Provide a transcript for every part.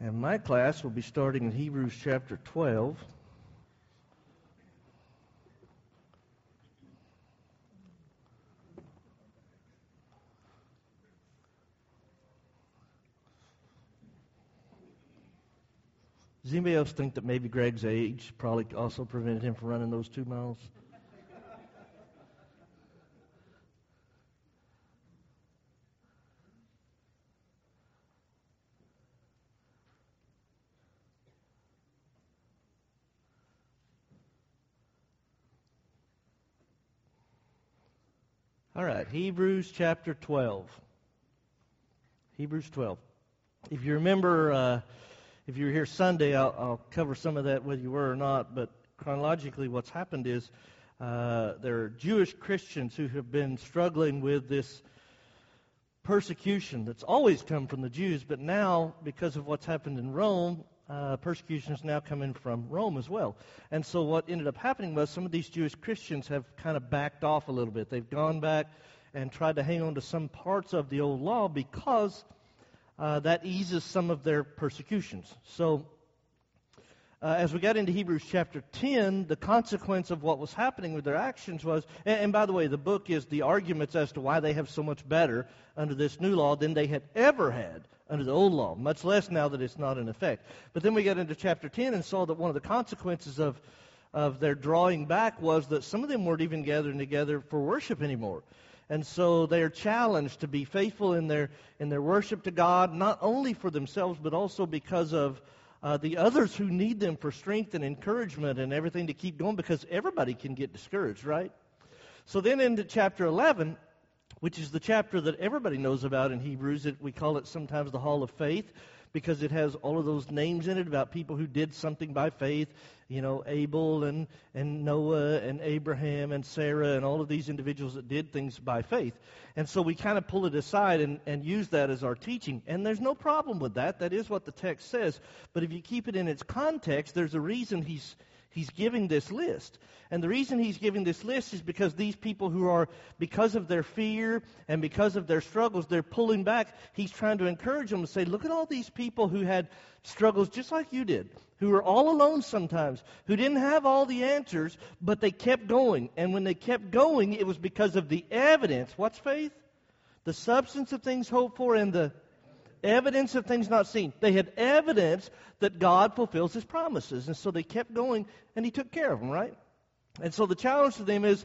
And my class will be starting in Hebrews chapter 12. Does anybody else think that maybe Greg's age probably also prevented him from running those two miles? All right, Hebrews chapter 12. Hebrews 12. If you remember, uh, if you were here Sunday, I'll, I'll, cover some of that whether you were or not, but chronologically, what's happened is uh, there are Jewish Christians who have been struggling with this persecution that's always come from the Jews, but now, because of what's happened in Rome, uh, persecution is now coming from Rome as well. And so what ended up happening was some of these Jewish Christians have kind of backed off a little bit. They've gone back and tried to hang on to some parts of the old law because uh, that eases some of their persecutions. So uh, as we got into Hebrews chapter 10, the consequence of what was happening with their actions was, and, and, by the way, the book is the arguments as to why they have so much better under this new law than they had ever had under the old law, much less now that it's not in effect. But then we got into chapter 10 and saw that one of the consequences of, of their drawing back was that some of them weren't even gathering together for worship anymore. And so they are challenged to be faithful in their, in their worship to God, not only for themselves, but also because of uh, the others who need them for strength and encouragement and everything to keep going, because everybody can get discouraged, right? So then into chapter 11, which is the chapter that everybody knows about in Hebrews. It, we call it sometimes the Hall of Faith because it has all of those names in it about people who did something by faith. You know, Abel and, and Noah and Abraham and Sarah and all of these individuals that did things by faith. And so we kind of pull it aside and, and use that as our teaching. And there's no problem with that. That is what the text says. But if you keep it in its context, there's a reason he's he's giving this list. And the reason he's giving this list is because these people who are, because of their fear and because of their struggles, they're pulling back. He's trying to encourage them to say, look at all these people who had struggles just like you did, who were all alone sometimes, who didn't have all the answers, but they kept going. And when they kept going, it was because of the evidence. What's faith? The substance of things hoped for and the evidence of things not seen. They had evidence that God fulfills his promises. And so they kept going, and he took care of them, right? And so the challenge to them is,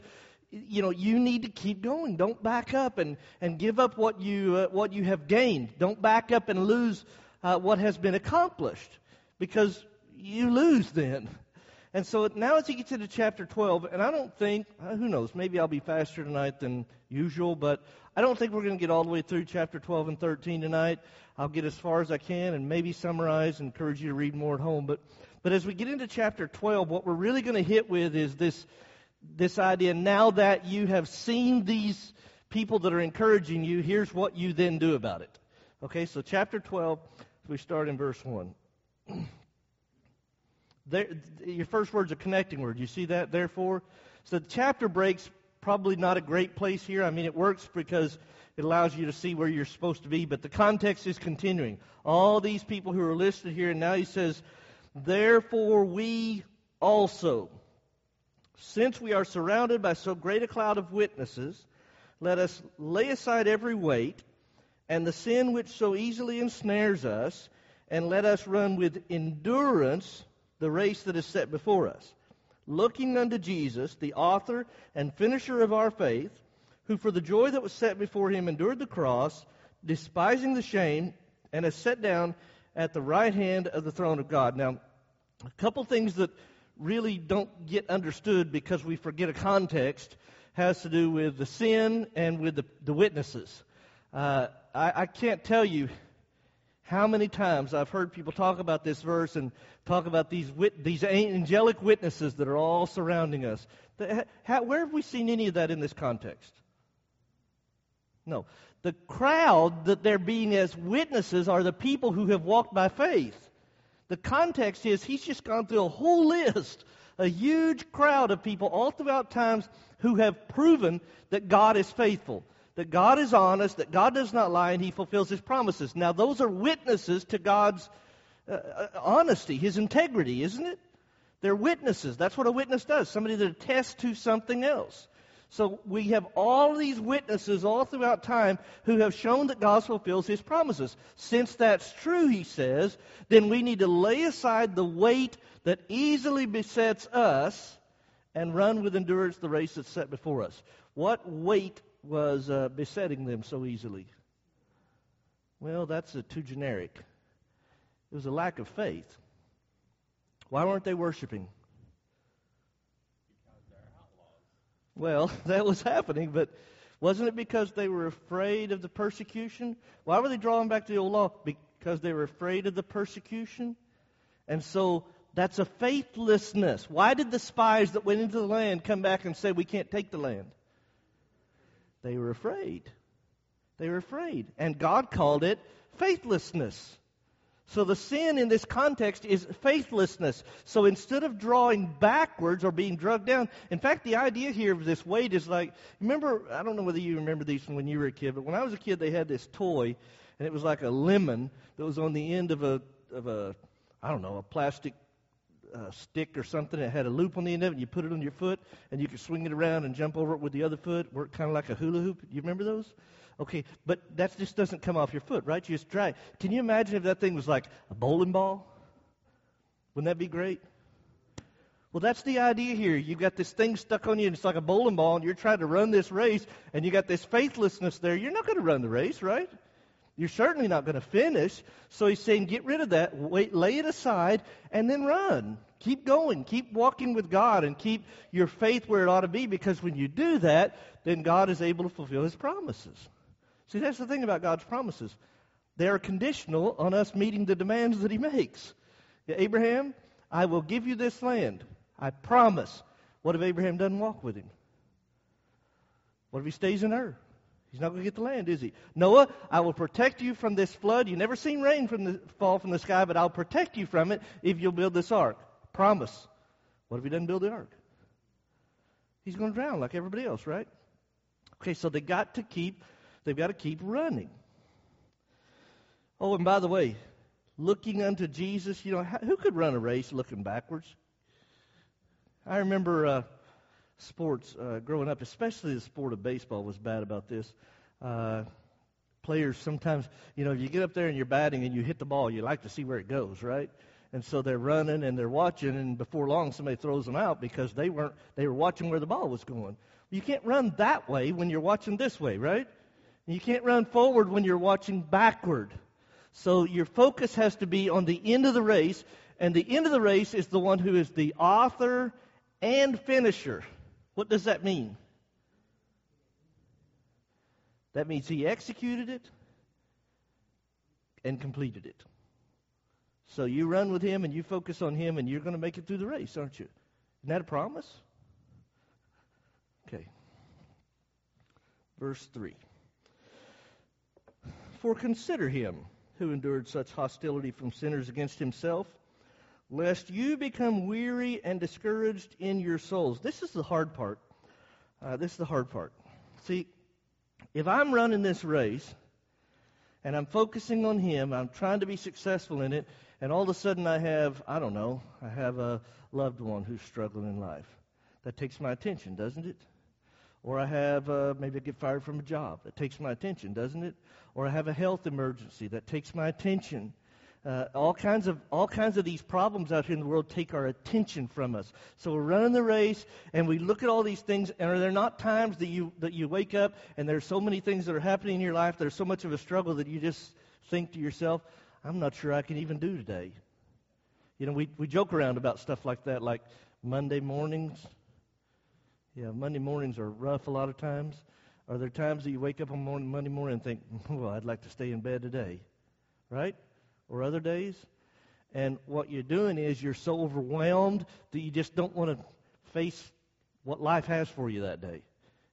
you know, you need to keep going. Don't back up and, and give up what you, uh, what you have gained. Don't back up and lose uh, what has been accomplished because you lose then. And so now as he gets into chapter 12, and I don't think, uh, who knows, maybe I'll be faster tonight than usual, but I don't think we're going to get all the way through chapter 12 and 13 tonight. I'll get as far as I can and maybe summarize and encourage you to read more at home. But, but as we get into chapter 12, what we're really going to hit with is this, this idea now that you have seen these people that are encouraging you, here's what you then do about it. Okay, so chapter 12, we start in verse 1. There, your first word's a connecting word. You see that? Therefore, so the chapter breaks probably not a great place here. I mean, it works because it allows you to see where you're supposed to be, but the context is continuing. All these people who are listed here, and now he says, Therefore we also, since we are surrounded by so great a cloud of witnesses, let us lay aside every weight and the sin which so easily ensnares us, and let us run with endurance the race that is set before us looking unto Jesus, the author and finisher of our faith, who for the joy that was set before him endured the cross, despising the shame, and has sat down at the right hand of the throne of God. Now, a couple things that really don't get understood because we forget a context has to do with the sin and with the, the witnesses. Uh, I, I can't tell you how many times I've heard people talk about this verse and talk about these, wit- these angelic witnesses that are all surrounding us. The, how, where have we seen any of that in this context? No. The crowd that they're being as witnesses are the people who have walked by faith. The context is he's just gone through a whole list, a huge crowd of people all throughout times who have proven that God is faithful that God is honest, that God does not lie, and He fulfills His promises. Now, those are witnesses to God's uh, uh, honesty, his integrity, isn't it? They're witnesses. That's what a witness does. Somebody that attests to something else. So we have all these witnesses all throughout time who have shown that God fulfills his promises. Since that's true, he says, then we need to lay aside the weight that easily besets us and run with endurance the race that's set before us. What weight was uh, besetting them so easily? Well, that's too generic. It was a lack of faith. Why weren't they worshiping? Well, that was happening, but wasn't it because they were afraid of the persecution? Why were they drawing back to the old law? Because they were afraid of the persecution? And so that's a faithlessness. Why did the spies that went into the land come back and say, We can't take the land? They were afraid. They were afraid. And God called it faithlessness. So the sin in this context is faithlessness. So instead of drawing backwards or being drugged down, in fact, the idea here of this weight is like, remember, I don't know whether you remember these from when you were a kid, but when I was a kid, they had this toy, and it was like a lemon that was on the end of a, of a I don't know, a plastic uh, stick or something. It had a loop on the end of it, and you put it on your foot, and you could swing it around and jump over it with the other foot, work kind of like a hula hoop. You remember those? Okay, but that just doesn't come off your foot, right? You just try. Can you imagine if that thing was like a bowling ball? Wouldn't that be great? Well, that's the idea here. You've got this thing stuck on you, and it's like a bowling ball, and you're trying to run this race, and you got this faithlessness there. You're not going to run the race, right? You're certainly not going to finish. So he's saying, get rid of that, wait, lay it aside, and then run. Keep going. Keep walking with God and keep your faith where it ought to be because when you do that, then God is able to fulfill his promises. See, that's the thing about God's promises. They are conditional on us meeting the demands that he makes. Abraham, I will give you this land. I promise. What if Abraham doesn't walk with him? What if he stays in Ur? He's not going to get the land, is he? Noah, I will protect you from this flood. You've never seen rain from the, fall from the sky, but I'll protect you from it if you'll build this ark. Promise. What if he doesn't build the ark? He's going to drown like everybody else, right? Okay, so they got to keep, they've got to keep running. Oh, and by the way, looking unto Jesus, you know, who could run a race looking backwards? I remember uh, sports uh, growing up, especially the sport of baseball, was bad about this. Uh, players sometimes, you know, if you get up there and you're batting and you hit the ball, you like to see where it goes, right? And so they're running and they're watching, and before long somebody throws them out because they weren't they were watching where the ball was going. You can't run that way when you're watching this way, right? You can't run forward when you're watching backward. So your focus has to be on the end of the race, and the end of the race is the one who is the author and finisher. What does that mean? That means he executed it and completed it. So you run with him and you focus on him and you're going to make it through the race, aren't you? Isn't that a promise? Okay. Verse 3. For consider him who endured such hostility from sinners against himself lest you become weary and discouraged in your souls. This is the hard part. Uh, this is the hard part. See, if I'm running this race and I'm focusing on Him, I'm trying to be successful in it, and all of a sudden I have, I don't know, I have a loved one who's struggling in life. That takes my attention, doesn't it? Or I have, uh, maybe I get fired from a job. That takes my attention, doesn't it? Or I have a health emergency. That takes my attention. Uh, all kinds of all kinds of these problems out here in the world take our attention from us. So we're running the race, and we look at all these things. And are there not times that you that you wake up and there's so many things that are happening in your life? There's so much of a struggle that you just think to yourself, "I'm not sure I can even do today." You know, we we joke around about stuff like that, like Monday mornings. Yeah, Monday mornings are rough a lot of times. Are there times that you wake up on morning, Monday morning and think, "Well, I'd like to stay in bed today," right? Or other days. And what you're doing is you're so overwhelmed that you just don't want to face what life has for you that day.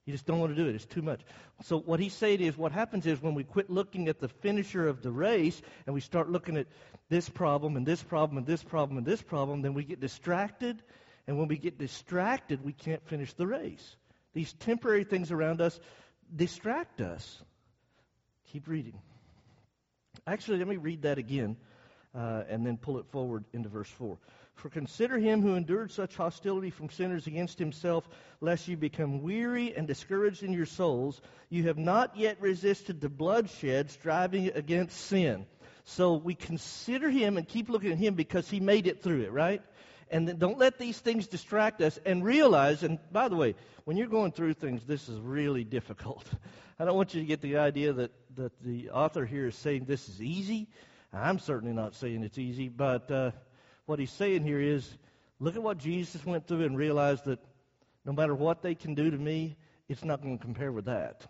You just don't want to do it. It's too much. So what he's saying is what happens is when we quit looking at the finisher of the race and we start looking at this problem and this problem and this problem and this problem, then we get distracted. And when we get distracted, we can't finish the race. These temporary things around us distract us. Keep reading. Actually, let me read that again. uh, and then pull it forward into verse 4. For consider him who endured such hostility from sinners against himself, lest you become weary and discouraged in your souls. You have not yet resisted the bloodshed, striving against sin. So we consider him and keep looking at him because he made it through it, right? And don't let these things distract us and realize, and by the way, when you're going through things, this is really difficult. I don't want you to get the idea that, that the author here is saying this is easy. I'm certainly not saying it's easy, but uh, what he's saying here is look at what Jesus went through and realize that no matter what they can do to me, it's not going to compare with that.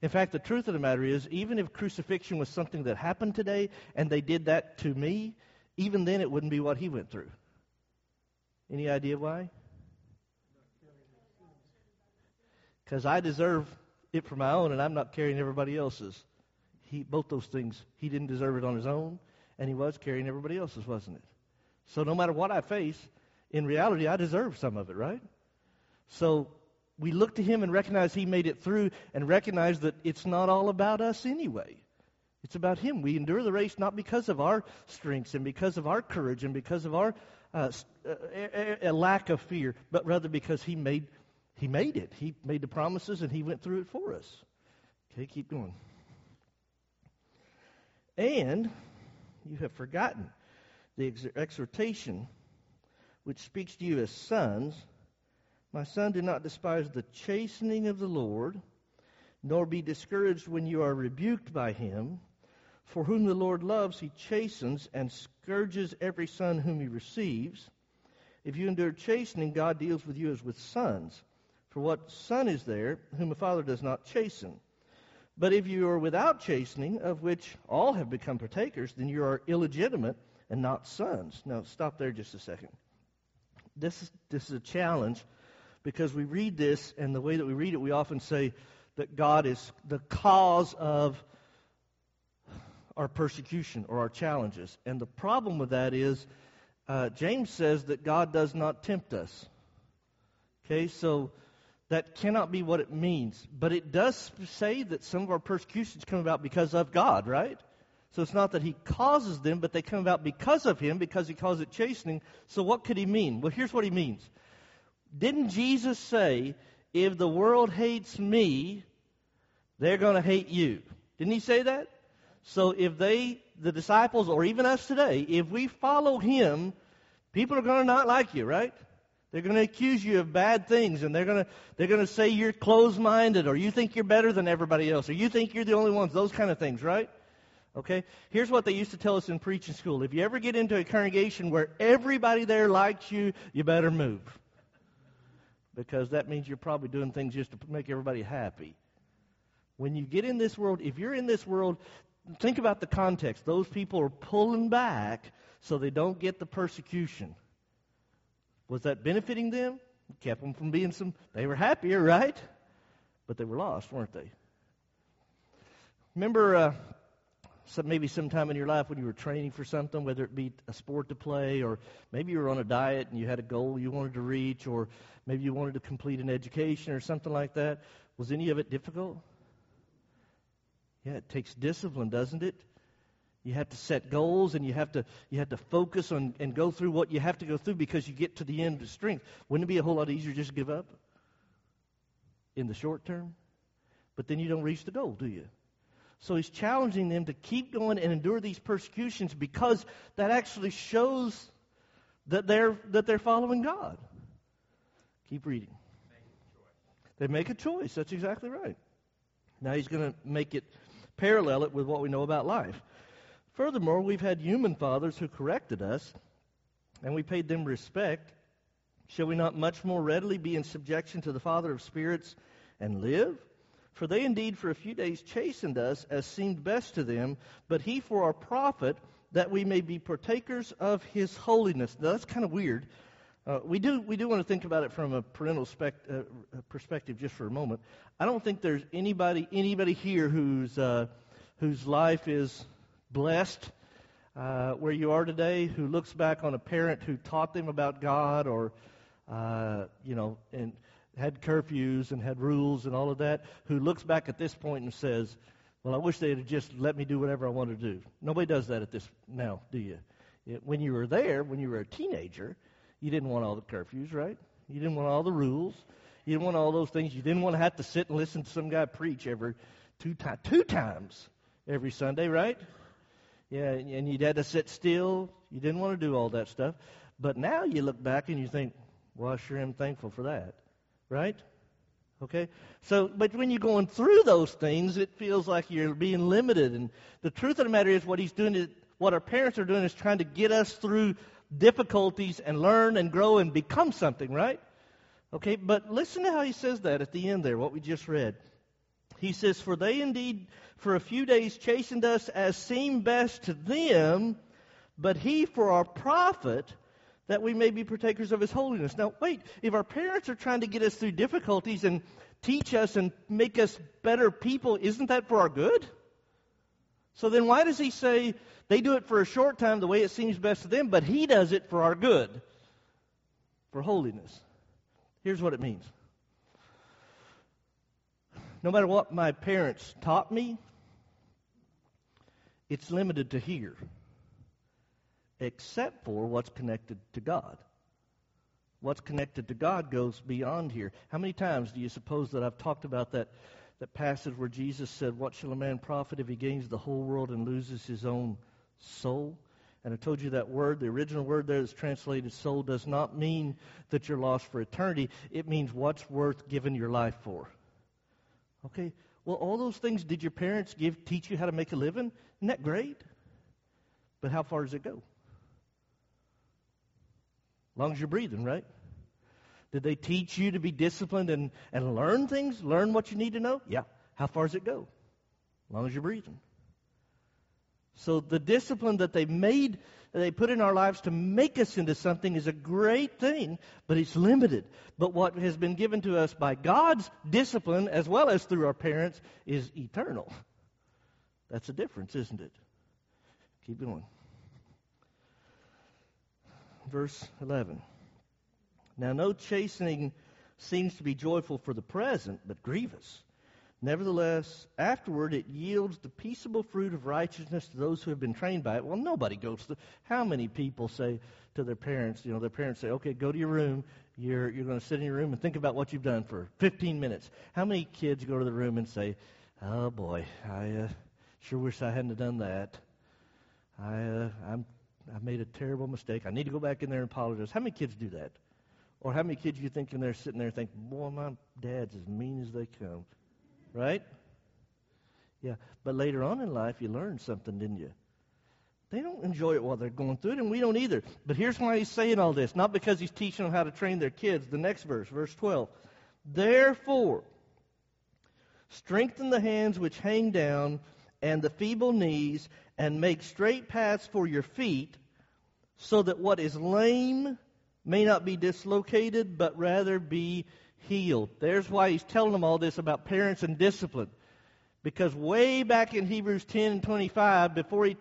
In fact, the truth of the matter is, even if crucifixion was something that happened today and they did that to me, even then it wouldn't be what he went through. Any idea why? Because I deserve it for my own and I'm not carrying everybody else's. He, both those things, he didn't deserve it on his own, and he was carrying everybody else's, wasn't it? So no matter what I face, in reality, I deserve some of it, right? So we look to him and recognize he made it through and recognize that it's not all about us anyway. It's about him. We endure the race not because of our strengths and because of our courage and because of our uh, a, a lack of fear, but rather because he made he made it. He made the promises and he went through it for us. Okay, keep going. And you have forgotten the exhortation which speaks to you as sons. My son, do not despise the chastening of the Lord, nor be discouraged when you are rebuked by him. For whom the Lord loves, he chastens and scourges every son whom he receives. If you endure chastening, God deals with you as with sons. For what son is there whom a father does not chasten? But if you are without chastening, of which all have become partakers, then you are illegitimate and not sons. Now, stop there just a second. This is, this is a challenge because we read this, and the way that we read it, we often say that God is the cause of our persecution or our challenges. And the problem with that is, uh, James says that God does not tempt us. Okay, so that cannot be what it means. But it does say that some of our persecutions come about because of God, right? So it's not that he causes them, but they come about because of him, because he calls it chastening. So what could he mean? Well, here's what he means. Didn't Jesus say, if the world hates me, they're going to hate you? Didn't he say that? So if they, the disciples, or even us today, if we follow him, people are going to not like you, right? They're going to accuse you of bad things, and they're going to they're going to say you're closed-minded, or you think you're better than everybody else, or you think you're the only ones. Those kind of things, right? Okay. Here's what they used to tell us in preaching school: If you ever get into a congregation where everybody there likes you, you better move, because that means you're probably doing things just to make everybody happy. When you get in this world, if you're in this world, think about the context. Those people are pulling back so they don't get the persecution. Was that benefiting them? It kept them from being some, they were happier, right? But they were lost, weren't they? Remember, uh, some, maybe sometime in your life when you were training for something, whether it be a sport to play, or maybe you were on a diet and you had a goal you wanted to reach, or maybe you wanted to complete an education or something like that. Was any of it difficult? Yeah, it takes discipline, doesn't it? You have to set goals and you have to you have to focus on and go through what you have to go through because you get to the end of strength. Wouldn't it be a whole lot easier just to give up in the short term? But then you don't reach the goal, do you? So he's challenging them to keep going and endure these persecutions because that actually shows that they're that they're following God. Keep reading. They make a choice. That's exactly right. Now he's going to make it parallel it with what we know about life. Furthermore, we've had human fathers who corrected us, and we paid them respect. Shall we not much more readily be in subjection to the Father of spirits and live? For they indeed for a few days chastened us as seemed best to them, but he for our profit, that we may be partakers of his holiness. Now, that's kind of weird. Uh, we do we do want to think about it from a parental uh, perspective just for a moment. I don't think there's anybody anybody here whose uh, whose life is blessed uh, where you are today who looks back on a parent who taught them about God or, uh, you know, and had curfews and had rules and all of that, who looks back at this point and says, Well, I wish they'd just let me do whatever I wanted to do. Nobody does that at this now, do you? When you were there, when you were a teenager, you didn't want all the curfews, right? You didn't want all the rules. You didn't want all those things. You didn't want to have to sit and listen to some guy preach every two times, two times every Sunday, right? Yeah, and you'd had to sit still. You didn't want to do all that stuff. But now you look back and you think, well, I sure am thankful for that, right? Okay? So, but when you're going through those things, it feels like you're being limited. And the truth of the matter is, what he's doing is, what our parents are doing is trying to get us through difficulties and learn and grow and become something, right? Okay, but listen to how he says that at the end there, what we just read. He says, For they indeed for a few days chastened us as seemed best to them, but he for our profit, that we may be partakers of his holiness. Now, wait, if our parents are trying to get us through difficulties and teach us and make us better people, isn't that for our good? So then why does he say they do it for a short time the way it seems best to them, but he does it for our good, for holiness? Here's what it means. No matter what my parents taught me, it's limited to here, except for what's connected to God. What's connected to God goes beyond here. How many times do you suppose that I've talked about that, that passage where Jesus said, What shall a man profit if he gains the whole world and loses his own soul? And I told you that word, the original word there that's translated soul, does not mean that you're lost for eternity. It means what's worth giving your life for. Okay? Well, all those things, did your parents give teach you how to make a living? Isn't that great? But how far does it go? As long as you're breathing, right? Did they teach you to be disciplined and, and learn things? Learn what you need to know? Yeah. How far does it go? As long as you're breathing. So the discipline that they made, they put in our lives to make us into something is a great thing, but it's limited. But what has been given to us by God's discipline, as well as through our parents, is eternal. That's a difference, isn't it? Keep going. Verse 11. Now, no chastening seems to be joyful for the present, but grievous. Nevertheless, afterward it yields the peaceable fruit of righteousness to those who have been trained by it. Well, nobody goes to. How many people say to their parents, you know, their parents say, okay, go to your room. You're, you're going to sit in your room and think about what you've done for 15 minutes. How many kids go to the room and say, oh boy, I uh, sure wish I hadn't done that. I, uh, I'm, I made a terrible mistake. I need to go back in there and apologize. How many kids do that? Or how many kids you think in there sitting there thinking, boy, my dad's as mean as they come? Right? Yeah. But later on in life, you learn something, didn't you? They don't enjoy it while they're going through it, and we don't either. But here's why he's saying all this. Not because he's teaching them how to train their kids. The next verse, verse 12. Therefore, strengthen the hands which hang down and the feeble knees, and make straight paths for your feet, so that what is lame may not be dislocated, but rather be healed. There's why he's telling them all this about parents and discipline. Because way back in Hebrews 10 and 25, before he,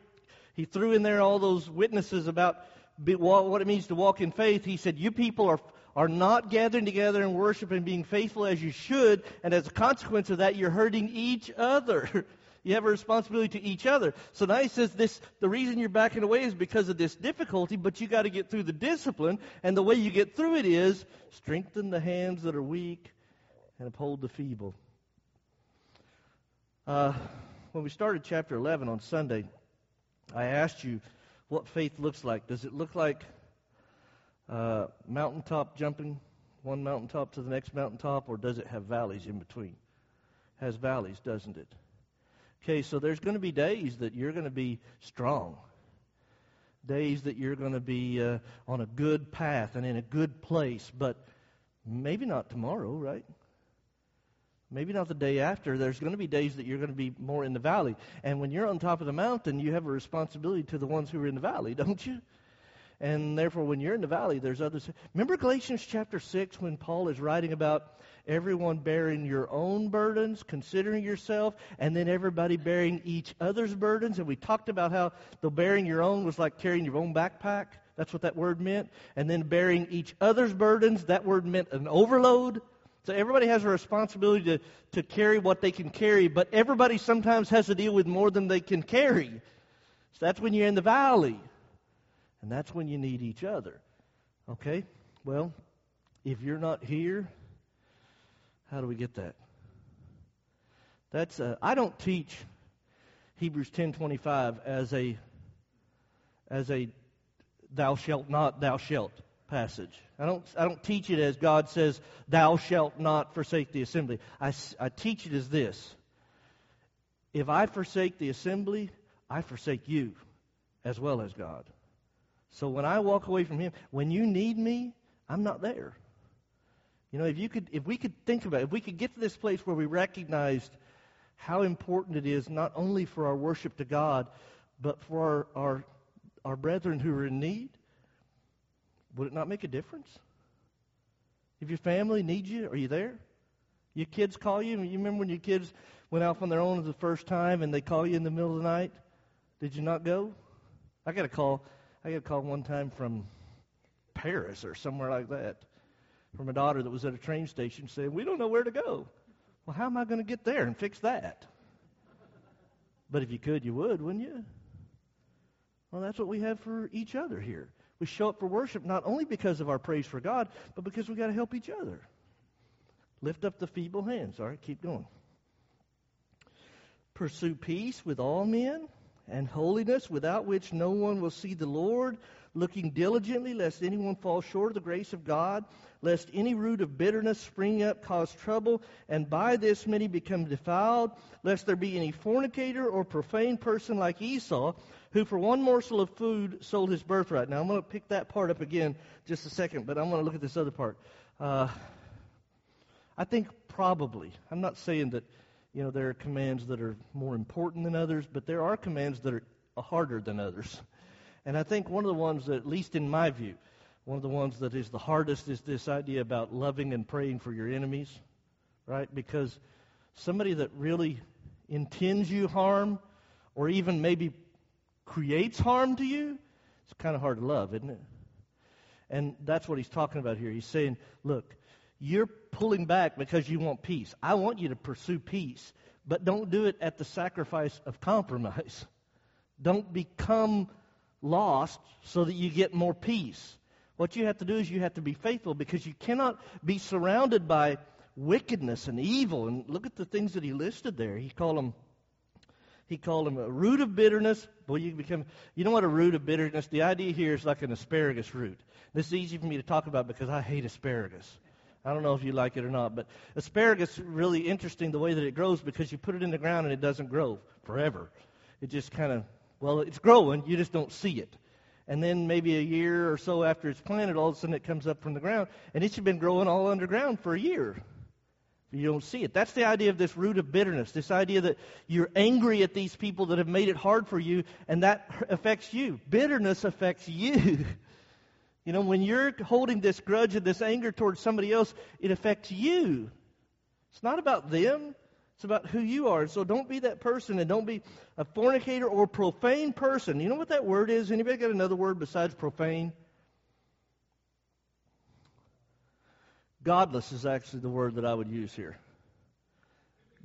he threw in there all those witnesses about what it means to walk in faith, he said, You people are, are not gathering together and worship and being faithful as you should, and as a consequence of that, you're hurting each other. You have a responsibility to each other. So now he says this the reason you're backing away is because of this difficulty, but you got to get through the discipline, and the way you get through it is strengthen the hands that are weak and uphold the feeble. Uh, when we started chapter 11 on Sunday, I asked you what faith looks like. Does it look like uh, mountaintop jumping, one mountaintop to the next mountaintop, or does it have valleys in between? Has valleys, doesn't it? Okay, so there's going to be days that you're going to be strong, days that you're going to be uh, on a good path and in a good place, but maybe not tomorrow, right? Maybe not the day after. There's going to be days that you're going to be more in the valley. And when you're on top of the mountain, you have a responsibility to the ones who are in the valley, don't you? And therefore, when you're in the valley, there's others. Remember Galatians chapter 6 when Paul is writing about everyone bearing your own burdens, considering yourself, and then everybody bearing each other's burdens. And we talked about how the bearing your own was like carrying your own backpack. That's what that word meant. And then bearing each other's burdens, that word meant an overload. So everybody has a responsibility to, to carry what they can carry, but everybody sometimes has to deal with more than they can carry. So that's when you're in the valley. And that's when you need each other. Okay? Well, if you're not here, how do we get that? That's uh, I don't teach Hebrews 10:25 as a as a thou shalt not thou shalt passage. I don't I don't teach it as God says thou shalt not forsake the assembly. I, I teach it as this. If I forsake the assembly, I forsake you as well as God. So when I walk away from him, when you need me, I'm not there. You know, if you could if we could think about it, if we could get to this place where we recognized how important it is not only for our worship to God, but for our, our, our brethren who are in need, would it not make a difference? If your family needs you, are you there? Your kids call you. You remember when your kids went off on their own for the first time and they call you in the middle of the night? Did you not go? I got a call. I got a call one time from Paris or somewhere like that from a daughter that was at a train station saying, "We don't know where to go." Well, how am I going to get there and fix that? But if you could, you would, wouldn't you? Well, that's what we have for each other here. We show up for worship not only because of our praise for God, but because we've got to help each other. Lift up the feeble hands. All right, keep going. Pursue peace with all men and holiness, without which no one will see the Lord looking diligently lest anyone fall short of the grace of God, lest any root of bitterness spring up cause trouble, and by this many become defiled, lest there be any fornicator or profane person like Esau, who for one morsel of food sold his birthright. Now I'm going to pick that part up again just a second, but I'm going to look at this other part. Uh, I think probably, I'm not saying that, you know, there are commands that are more important than others, but there are commands that are harder than others. And I think one of the ones that, at least in my view, one of the ones that is the hardest is this idea about loving and praying for your enemies, right? Because somebody that really intends you harm or even maybe creates harm to you, it's kind of hard to love, isn't it? And that's what he's talking about here. He's saying, look, you're pulling back because you want peace. I want you to pursue peace, but don't do it at the sacrifice of compromise. Don't become lost so that you get more peace. What you have to do is you have to be faithful because you cannot be surrounded by wickedness and evil. And look at the things that he listed there. He called them he called them a root of bitterness. Boy, you become you know what a root of bitterness? The idea here is like an asparagus root. This is easy for me to talk about because I hate asparagus. I don't know if you like it or not, but asparagus really interesting the way that it grows because you put it in the ground and it doesn't grow forever. It just kind of well, it's growing, you just don't see it. And then maybe a year or so after it's planted, all of a sudden it comes up from the ground, and it's been growing all underground for a year. You don't see it. That's the idea of this root of bitterness, this idea that you're angry at these people that have made it hard for you, and that affects you. Bitterness affects you. You know, when you're holding this grudge and this anger towards somebody else, it affects you. It's not about them. It's about who you are. So don't be that person and don't be a fornicator or profane person. You know what that word is? Anybody got another word besides profane? Godless is actually the word that I would use here.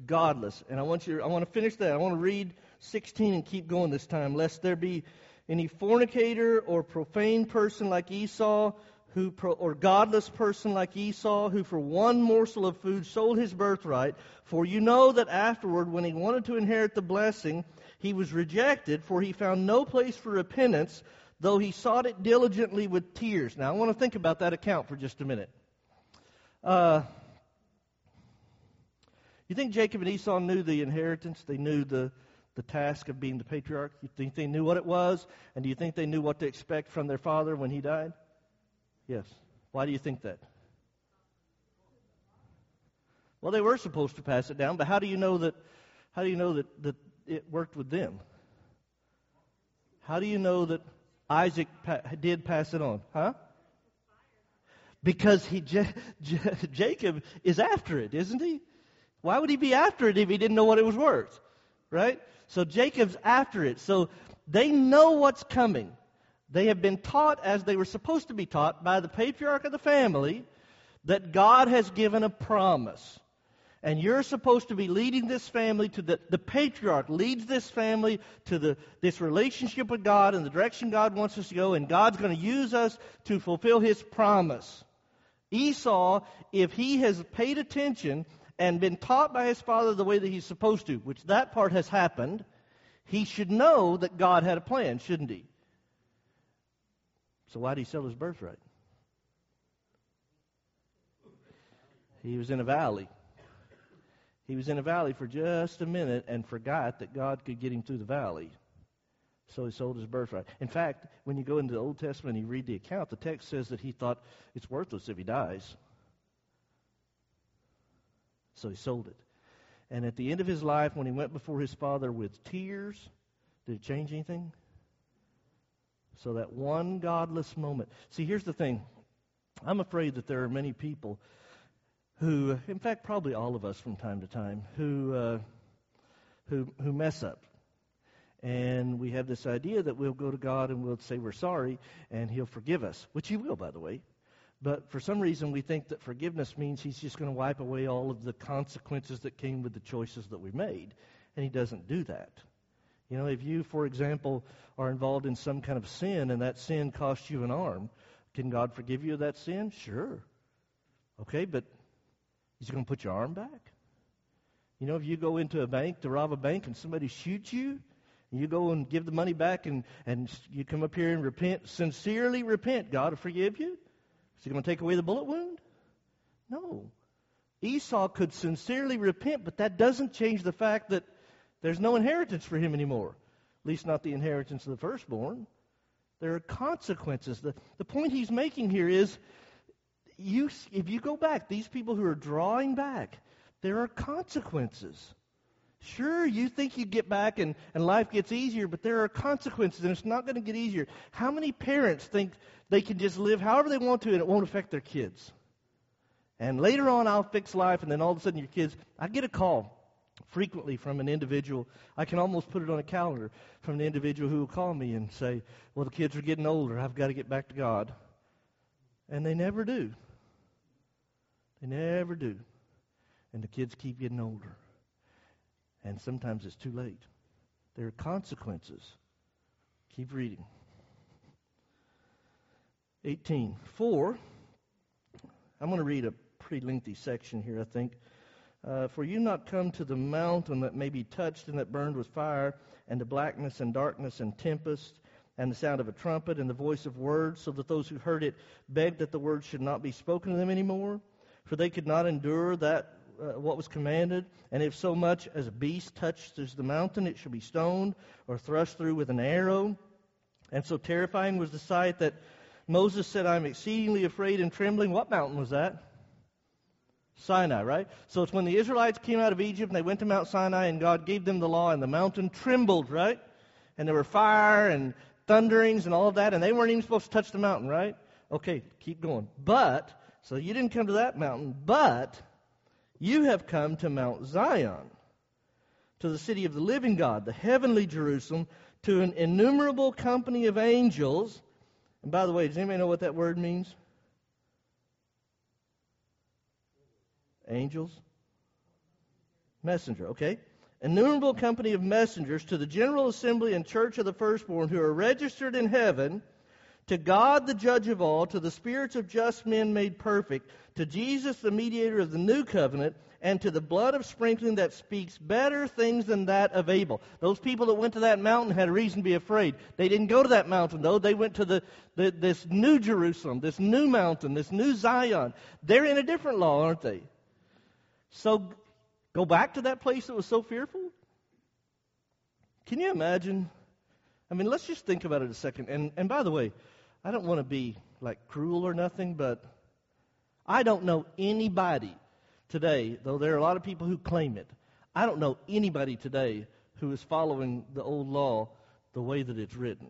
Godless. And I want you I want to finish that. I want to read 16 and keep going this time. Lest there be any fornicator or profane person like Esau who or godless person like Esau, who for one morsel of food sold his birthright. For you know that afterward, when he wanted to inherit the blessing, he was rejected, for he found no place for repentance, though he sought it diligently with tears. Now, I want to think about that account for just a minute. Uh, you think Jacob and Esau knew the inheritance? They knew the, the task of being the patriarch? Do You think they knew what it was? And do you think they knew what to expect from their father when he died? Yes. Why do you think that? Well, they were supposed to pass it down, but how do you know that? How do you know that, that it worked with them? How do you know that Isaac pa- did pass it on? Huh? Because he J- J- Jacob is after it, isn't he? Why would he be after it if he didn't know what it was worth? Right? So Jacob's after it. So they know what's coming. They have been taught as they were supposed to be taught by the patriarch of the family that God has given a promise. And you're supposed to be leading this family to the, the patriarch leads this family to the, this relationship with God and the direction God wants us to go, and God's going to use us to fulfill his promise. Esau, if he has paid attention and been taught by his father the way that he's supposed to, which that part has happened, he should know that God had a plan, shouldn't he? So why did he sell his birthright? He was in a valley. He was in a valley for just a minute and forgot that God could get him through the valley. So he sold his birthright. In fact, when you go into the Old Testament and you read the account, the text says that he thought it's worthless if he dies. So he sold it. And at the end of his life, when he went before his father with tears, did it change anything? So that one godless moment. See, here's the thing. I'm afraid that there are many people who, in fact, probably all of us from time to time, who, uh, who, who mess up. And we have this idea that we'll go to God and we'll say we're sorry and He'll forgive us, which He will, by the way. But for some reason, we think that forgiveness means He's just going to wipe away all of the consequences that came with the choices that we made. And He doesn't do that. You know, if you, for example, are involved in some kind of sin and that sin costs you an arm, can God forgive you of that sin? Sure. Okay, but He's going to put your arm back? You know, if you go into a bank to rob a bank and somebody shoots you, and you go and give the money back and, and you come up here and repent, sincerely repent, God will forgive you? Is he going to take away the bullet wound? No. Esau could sincerely repent, but that doesn't change the fact that there's no inheritance for him anymore. At least not the inheritance of the firstborn. There are consequences. The, the point he's making here is you, if you go back, these people who are drawing back, there are consequences. Sure, you think you get back and, and life gets easier, but there are consequences and it's not going to get easier. How many parents think they can just live however they want to and it won't affect their kids? And later on, I'll fix life, and then all of a sudden, your kids, I get a call frequently from an individual. I can almost put it on a calendar from an individual who will call me and say, Well, the kids are getting older. I've got to get back to God. And they never do. They never do. And the kids keep getting older. And sometimes it's too late. There are consequences. Keep reading. 18. 4. I'm going to read a pretty lengthy section here, I think. Uh, For you not come to the mountain that may be touched and that burned with fire, and the blackness and darkness and tempest, and the sound of a trumpet and the voice of words, so that those who heard it begged that the words should not be spoken to them anymore for they could not endure that uh, what was commanded. And if so much as a beast touches the mountain, it shall be stoned or thrust through with an arrow. And so terrifying was the sight that Moses said, I'm exceedingly afraid and trembling. What mountain was that? Sinai, right? So it's when the Israelites came out of Egypt and they went to Mount Sinai and God gave them the law and the mountain trembled, right? And there were fire and thunderings and all of that and they weren't even supposed to touch the mountain, right? Okay, keep going. But so you didn't come to that mountain, but you have come to Mount Zion, to the city of the living God, the heavenly Jerusalem, to an innumerable company of angels. And by the way, does anybody know what that word means? Angels? Messenger, okay? Innumerable company of messengers to the general assembly and church of the firstborn who are registered in heaven to God, the judge of all, to the spirits of just men made perfect, to Jesus, the mediator of the new covenant, and to the blood of sprinkling that speaks better things than that of Abel. Those people that went to that mountain had a reason to be afraid. They didn't go to that mountain, though. They went to the, the, this new Jerusalem, this new mountain, this new Zion. They're in a different law, aren't they? So go back to that place that was so fearful? Can you imagine? I mean, let's just think about it a second. And, and by the way, I don't want to be like cruel or nothing, but I don't know anybody today, though there are a lot of people who claim it. I don't know anybody today who is following the old law the way that it's written.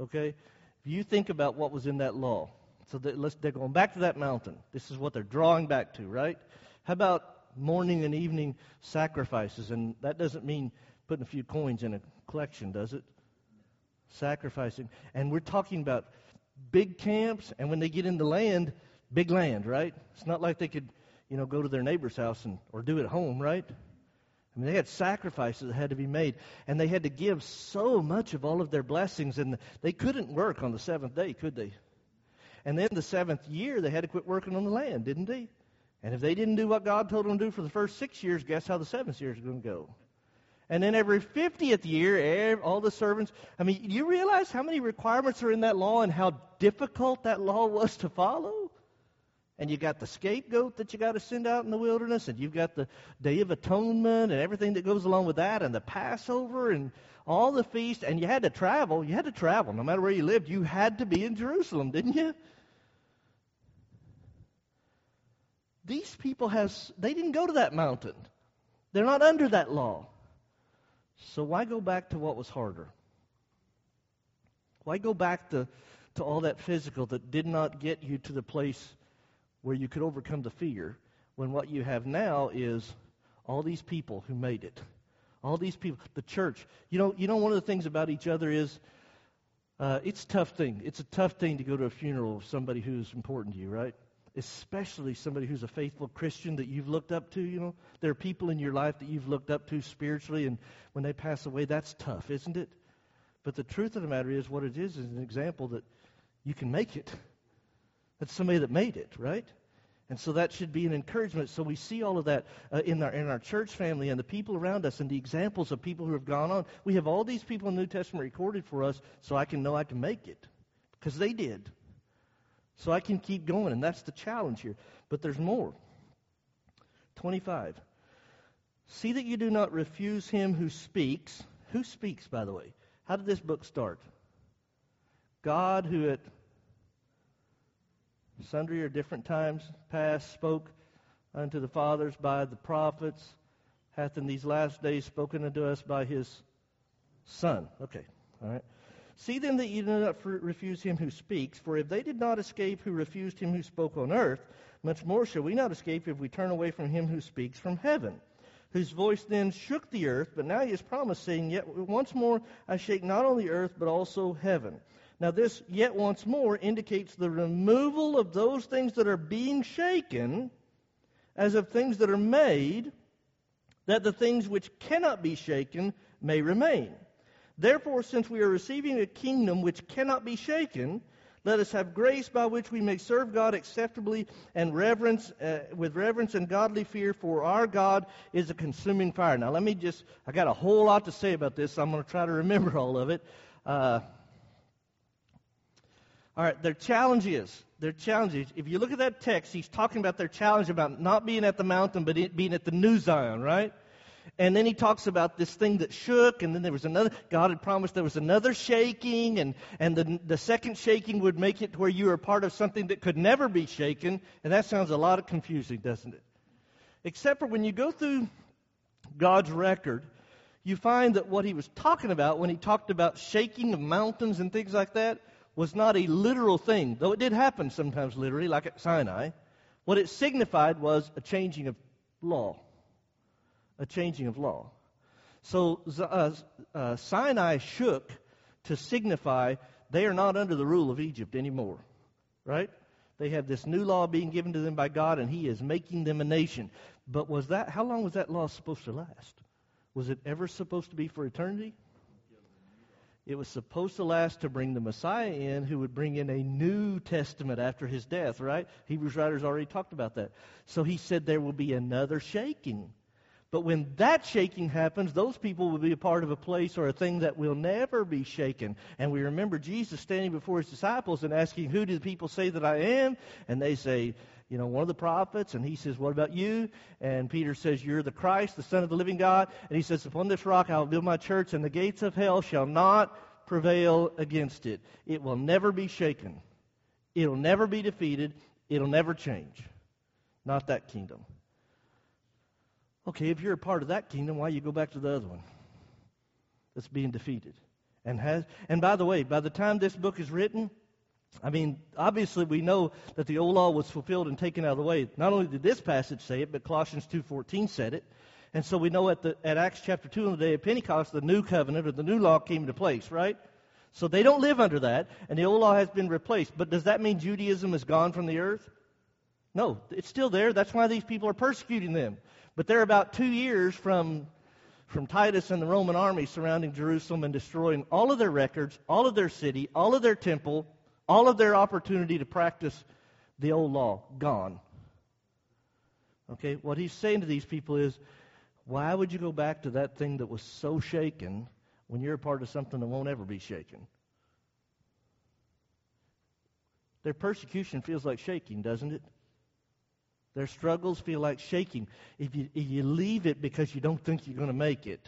Okay? If you think about what was in that law, so that, let's, they're going back to that mountain. This is what they're drawing back to, right? How about morning and evening sacrifices? And that doesn't mean putting a few coins in a collection, does it? Sacrificing. And we're talking about big camps, and when they get into land, big land, right? It's not like they could, you know, go to their neighbor's house and or do it at home, right? I mean, they had sacrifices that had to be made, and they had to give so much of all of their blessings, and they couldn't work on the seventh day, could they? And then the seventh year, they had to quit working on the land, didn't they? And if they didn't do what God told them to do for the first six years, guess how the seventh year is going to go? And then every 50th year, all the servants. I mean, you realize how many requirements are in that law and how difficult that law was to follow? And you got the scapegoat that you got to send out in the wilderness, and you've got the Day of Atonement and everything that goes along with that, and the Passover and all the feasts. And you had to travel. You had to travel. No matter where you lived, you had to be in Jerusalem, didn't you? These people has they didn't go to that mountain. They're not under that law. So why go back to what was harder? Why go back to, to all that physical that did not get you to the place where you could overcome the fear when what you have now is all these people who made it? All these people, the church. You know, you know one of the things about each other is uh, it's a tough thing. It's a tough thing to go to a funeral of somebody who's important to you, right? Especially somebody who's a faithful Christian that you've looked up to. You know, there are people in your life that you've looked up to spiritually, and when they pass away, that's tough, isn't it? But the truth of the matter is, what it is is an example that you can make it. That's somebody that made it, right? And so that should be an encouragement. So we see all of that uh, in, our, in our church family and the people around us and the examples of people who have gone on. We have all these people in the New Testament recorded for us so I can know I can make it because they did. So I can keep going, and that's the challenge here. But there's more. 25. See that you do not refuse him who speaks. Who speaks, by the way? How did this book start? God, who at sundry or different times past spoke unto the fathers by the prophets, hath in these last days spoken unto us by his Son. Okay, all right. See then that you do not refuse him who speaks, for if they did not escape who refused him who spoke on earth, much more shall we not escape if we turn away from him who speaks from heaven, whose voice then shook the earth, but now he has promised, saying, Yet once more I shake not only earth, but also heaven. Now, this yet once more indicates the removal of those things that are being shaken as of things that are made, that the things which cannot be shaken may remain. Therefore, since we are receiving a kingdom which cannot be shaken, let us have grace by which we may serve God acceptably and reverence, uh, with reverence and godly fear, for our God is a consuming fire. Now, let me just, I got a whole lot to say about this, so I'm going to try to remember all of it. Uh, all right, their challenge is, their challenge is, if you look at that text, he's talking about their challenge about not being at the mountain, but being at the New Zion, right? And then he talks about this thing that shook, and then there was another. God had promised there was another shaking, and, and the, the second shaking would make it where you are part of something that could never be shaken. And that sounds a lot of confusing, doesn't it? Except for when you go through God's record, you find that what he was talking about when he talked about shaking of mountains and things like that was not a literal thing, though it did happen sometimes literally, like at Sinai. What it signified was a changing of law a changing of law. So uh, uh, Sinai shook to signify they are not under the rule of Egypt anymore, right? They have this new law being given to them by God, and He is making them a nation. But was that how long was that law supposed to last? Was it ever supposed to be for eternity? It was supposed to last to bring the Messiah in, who would bring in a New Testament after his death, right? Hebrews writers already talked about that. So he said there will be another shaking. But when that shaking happens, those people will be a part of a place or a thing that will never be shaken. And we remember Jesus standing before his disciples and asking, Who do the people say that I am? And they say, you know, one of the prophets, and he says, What about you? And Peter says, You're the Christ, the Son of the living God. And he says, Upon this rock I will build my church, and the gates of hell shall not prevail against it. It will never be shaken. It'll never be defeated. It'll never change. Not that kingdom. Okay, if you're a part of that kingdom, why you go back to the other one that's being defeated? And has and by the way, by the time this book is written, I mean, obviously we know that the old law was fulfilled and taken out of the way. Not only did this passage say it, but Colossians 2:14 said it. And so we know at, the, at Acts chapter 2 on the day of Pentecost, the new covenant or the new law came into place, right? So they don't live under that, and the old law has been replaced. But does that mean Judaism is gone from the earth? No, it's still there. That's why these people are persecuting them. But they're about two years from, from Titus and the Roman army surrounding Jerusalem and destroying all of their records, all of their city, all of their temple, all of their opportunity to practice the old law. Gone. Okay, what he's saying to these people is, why would you go back to that thing that was so shaken when you're a part of something that won't ever be shaken? Their persecution feels like shaking, doesn't it? Their struggles feel like shaking. If you, if you leave it because you don't think you're going to make it,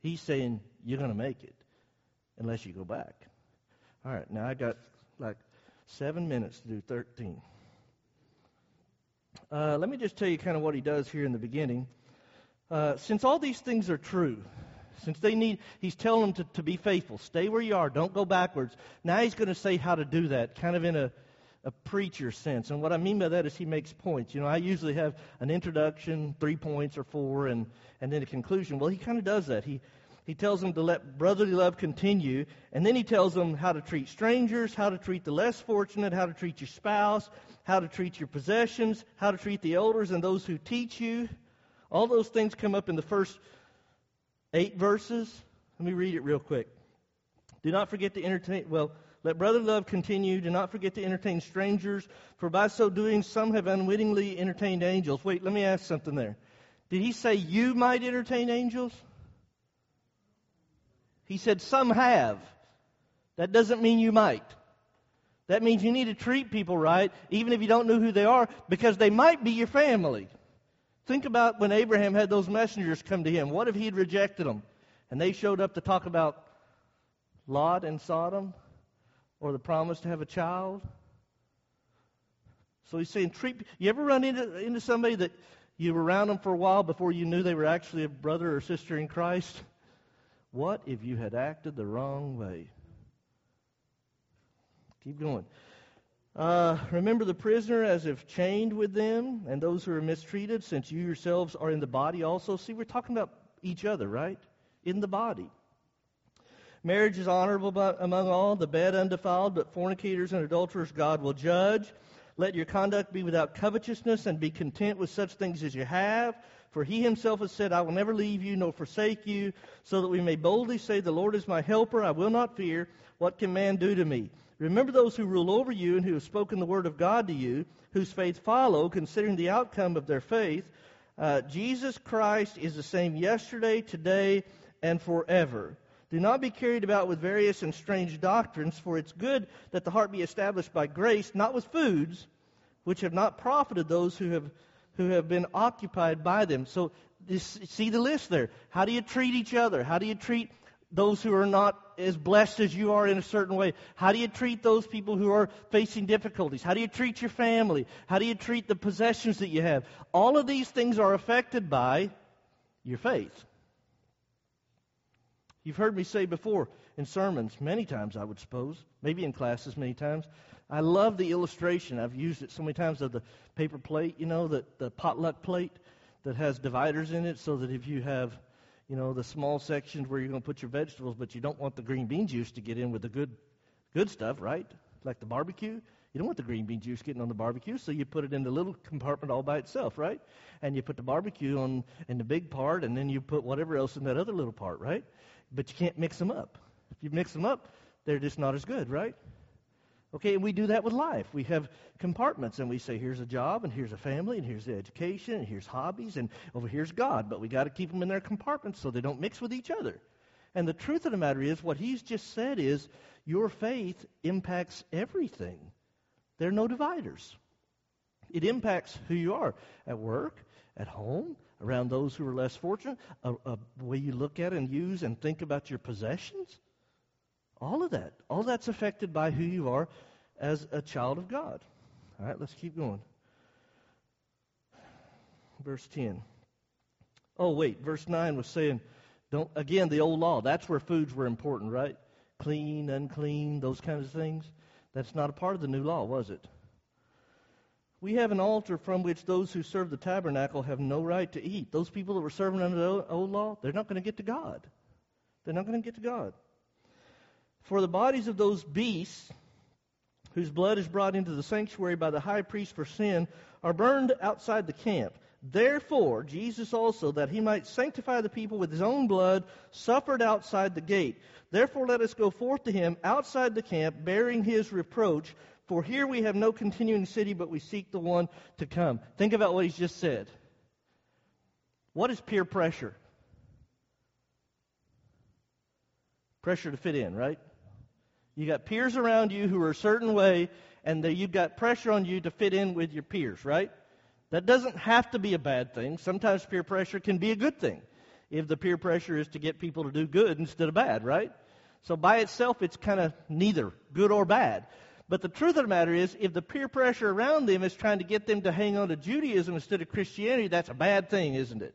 he's saying you're going to make it unless you go back. All right, now I got like seven minutes to do 13. Uh, let me just tell you kind of what he does here in the beginning. Uh, since all these things are true, since they need, he's telling them to, to be faithful. Stay where you are. Don't go backwards. Now he's going to say how to do that, kind of in a, a preacher sense. And what I mean by that is he makes points. You know, I usually have an introduction, three points or four, and, and then a conclusion. Well, he kind of does that. He, he tells them to let brotherly love continue, and then he tells them how to treat strangers, how to treat the less fortunate, how to treat your spouse, how to treat your possessions, how to treat the elders and those who teach you. All those things come up in the first eight verses. Let me read it real quick. Do not forget to entertain, well, let brotherly love continue. Do not forget to entertain strangers, for by so doing, some have unwittingly entertained angels. Wait, let me ask something there. Did he say you might entertain angels? He said some have. That doesn't mean you might. That means you need to treat people right, even if you don't know who they are, because they might be your family. Think about when Abraham had those messengers come to him. What if he had rejected them? And they showed up to talk about Lot and Sodom or the promise to have a child. So he's saying, treat. You ever run into, into somebody that you were around them for a while before you knew they were actually a brother or sister in Christ? What if you had acted the wrong way? Keep going. Uh, remember the prisoner as if chained with them, and those who are mistreated, since you yourselves are in the body also. See, we're talking about each other, right? In the body. Marriage is honorable among all, the bed undefiled, but fornicators and adulterers God will judge. Let your conduct be without covetousness, and be content with such things as you have. For he himself has said, I will never leave you nor forsake you, so that we may boldly say, The Lord is my helper, I will not fear. What can man do to me? Remember those who rule over you and who have spoken the word of God to you, whose faith follow, considering the outcome of their faith. Uh, Jesus Christ is the same yesterday, today, and forever. Do not be carried about with various and strange doctrines, for it's good that the heart be established by grace, not with foods, which have not profited those who have, who have been occupied by them. So, this, see the list there. How do you treat each other? How do you treat those who are not as blessed as you are in a certain way? How do you treat those people who are facing difficulties? How do you treat your family? How do you treat the possessions that you have? All of these things are affected by your faith. You've heard me say before in sermons, many times I would suppose, maybe in classes many times. I love the illustration. I've used it so many times of the paper plate, you know, the, the potluck plate that has dividers in it so that if you have you know, the small sections where you're going to put your vegetables, but you don't want the green bean juice to get in with the good, good stuff, right? Like the barbecue. You don't want the green bean juice getting on the barbecue, so you put it in the little compartment all by itself, right? And you put the barbecue on in the big part, and then you put whatever else in that other little part, right? But you can't mix them up. If you mix them up, they're just not as good, right? Okay, and we do that with life. We have compartments, and we say, here's a job, and here's a family, and here's the education, and here's hobbies, and over here's God. But we got to keep them in their compartments so they don't mix with each other. And the truth of the matter is, what he's just said is, your faith impacts everything. There are no dividers. It impacts who you are at work, at home, around those who are less fortunate, a, a way you look at and use and think about your possessions. All of that. All that's affected by who you are as a child of God. All right, let's keep going. Verse 10. Oh, wait, verse 9 was saying, don't, again, the old law. That's where foods were important, right? Clean, unclean, those kinds of things. That's not a part of the new law, was it? We have an altar from which those who serve the tabernacle have no right to eat. Those people that were serving under the old law, they're not going to get to God. They're not going to get to God. For the bodies of those beasts whose blood is brought into the sanctuary by the high priest for sin, are burned outside the camp. Therefore, Jesus also, that he might sanctify the people with his own blood, suffered outside the gate. Therefore, let us go forth to him outside the camp, bearing his reproach. For here we have no continuing city, but we seek the one to come. Think about what he's just said. What is peer pressure? Pressure to fit in, right? You got peers around you who are a certain way, and you've got pressure on you to fit in with your peers, right? That doesn't have to be a bad thing. Sometimes peer pressure can be a good thing if the peer pressure is to get people to do good instead of bad, right? So by itself, it's kind of neither good or bad. But the truth of the matter is, if the peer pressure around them is trying to get them to hang on to Judaism instead of Christianity, that's a bad thing, isn't it?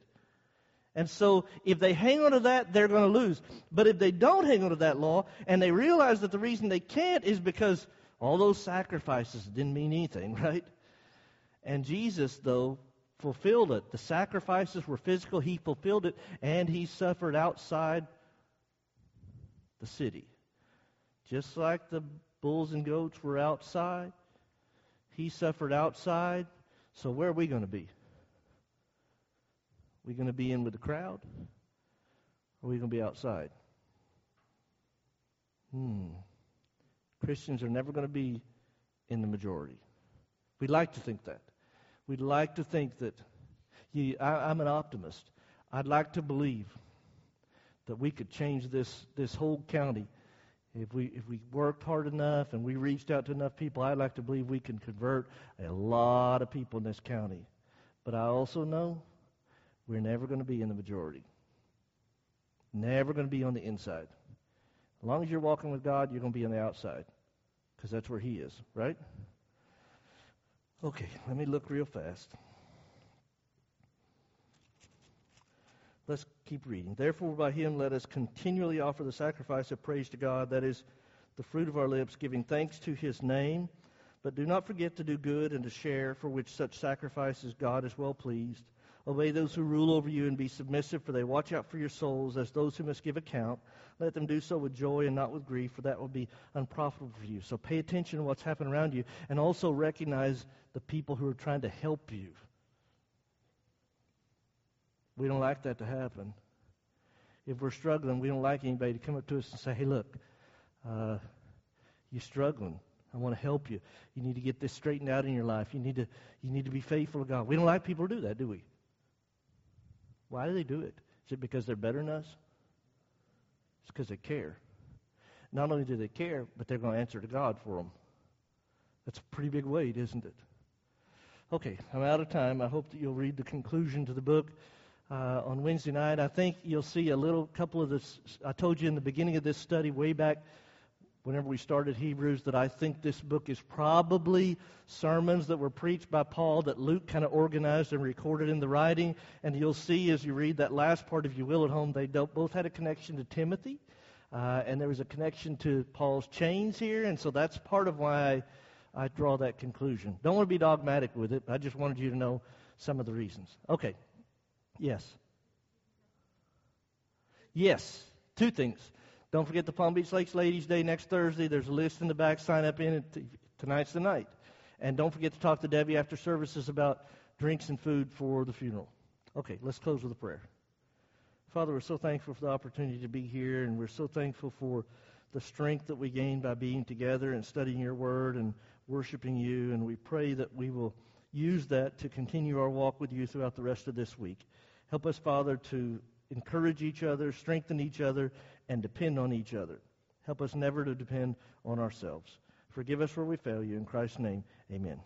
And so if they hang on to that, they're going to lose. But if they don't hang on to that law and they realize that the reason they can't is because all those sacrifices didn't mean anything, right? And Jesus, though, fulfilled it. The sacrifices were physical. He fulfilled it, and he suffered outside the city. Just like the bulls and goats were outside, he suffered outside. So where are we going to be? Are we going to be in with the crowd? Or are we going to be outside? Hmm. Christians are never going to be in the majority. We'd like to think that. We'd like to think that you, I, I'm an optimist. I'd like to believe that we could change this, this whole county if we, if we worked hard enough and we reached out to enough people. I'd like to believe we can convert a lot of people in this county. But I also know we're never going to be in the majority. Never going to be on the inside. As long as you're walking with God, you're going to be on the outside because that's where He is, right? Okay, let me look real fast. Let's keep reading. Therefore, by him let us continually offer the sacrifice of praise to God, that is the fruit of our lips, giving thanks to his name. But do not forget to do good and to share, for which such sacrifices God is well pleased. Obey those who rule over you and be submissive, for they watch out for your souls as those who must give account. Let them do so with joy and not with grief, for that will be unprofitable for you. So pay attention to what's happening around you and also recognize the people who are trying to help you. We don't like that to happen. If we're struggling, we don't like anybody to come up to us and say, hey, look, uh, you're struggling. I want to help you. You need to get this straightened out in your life. You need to, you need to be faithful to God. We don't like people to do that, do we? Why do they do it? Is it because they're better than us? It's because they care. Not only do they care, but they're going to answer to God for them. That's a pretty big weight, isn't it? Okay, I'm out of time. I hope that you'll read the conclusion to the book uh, on Wednesday night. I think you'll see a little couple of this. I told you in the beginning of this study, way back whenever we started Hebrews that I think this book is probably sermons that were preached by Paul that Luke kind of organized and recorded in the writing. And you'll see as you read that last part, if you will, at home, they both had a connection to Timothy. Uh, and there was a connection to Paul's chains here. And so that's part of why I, I draw that conclusion. Don't want to be dogmatic with it. I just wanted you to know some of the reasons. Okay. Yes. Yes. Two things. Don't forget the Palm Beach Lakes Ladies' Day next Thursday. There's a list in the back. Sign up in it. Tonight's the night. And don't forget to talk to Debbie after services about drinks and food for the funeral. Okay, let's close with a prayer. Father, we're so thankful for the opportunity to be here, and we're so thankful for the strength that we gain by being together and studying your word and worshiping you. And we pray that we will use that to continue our walk with you throughout the rest of this week. Help us, Father, to encourage each other, strengthen each other, and depend on each other. Help us never to depend on ourselves. Forgive us where we fail you. In Christ's name, amen.